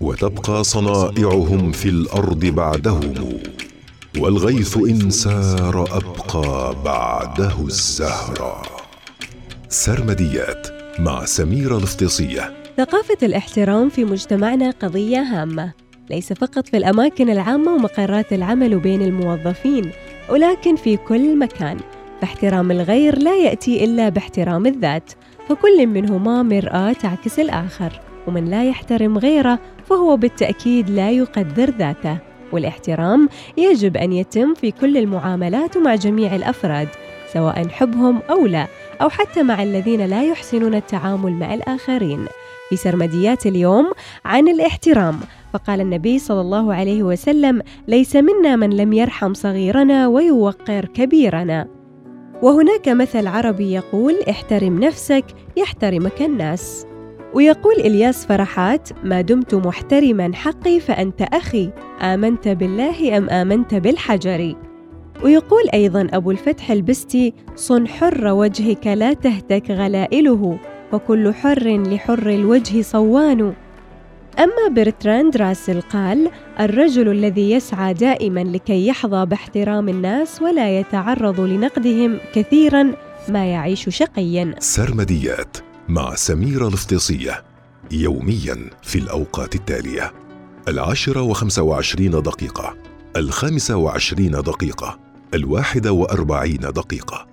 وتبقى صنائعهم في الأرض بعدهم والغيث إن سار أبقى بعده الزهرة سرمديات مع سميره الافتصيه ثقافة الاحترام في مجتمعنا قضية هامة ليس فقط في الأماكن العامة ومقرات العمل بين الموظفين ولكن في كل مكان. فاحترام الغير لا يأتي إلا باحترام الذات فكل منهما مرآة تعكس الآخر. ومن لا يحترم غيره فهو بالتأكيد لا يقدر ذاته. والاحترام يجب أن يتم في كل المعاملات مع جميع الأفراد سواء حبهم أو لا أو حتى مع الذين لا يحسنون التعامل مع الآخرين. في سرمديات اليوم عن الاحترام فقال النبي صلى الله عليه وسلم ليس منا من لم يرحم صغيرنا ويوقر كبيرنا. وهناك مثل عربي يقول احترم نفسك يحترمك الناس. ويقول إلياس فرحات ما دمت محترما حقي فأنت أخي آمنت بالله أم آمنت بالحجر. ويقول أيضا أبو الفتح البستي صن حر وجهك لا تهتك غلائله وكل حر لحر الوجه صوان. أما برتراند راسل قال الرجل الذي يسعى دائما لكي يحظى باحترام الناس ولا يتعرض لنقدهم كثيرا ما يعيش شقيا. سرمديات. مع سميرة الافتصية يوميا في الأوقات التالية. العاشرة وخمسة وعشرين دقيقة الخامسة وعشرين دقيقة الواحدة وأربعين دقيقة.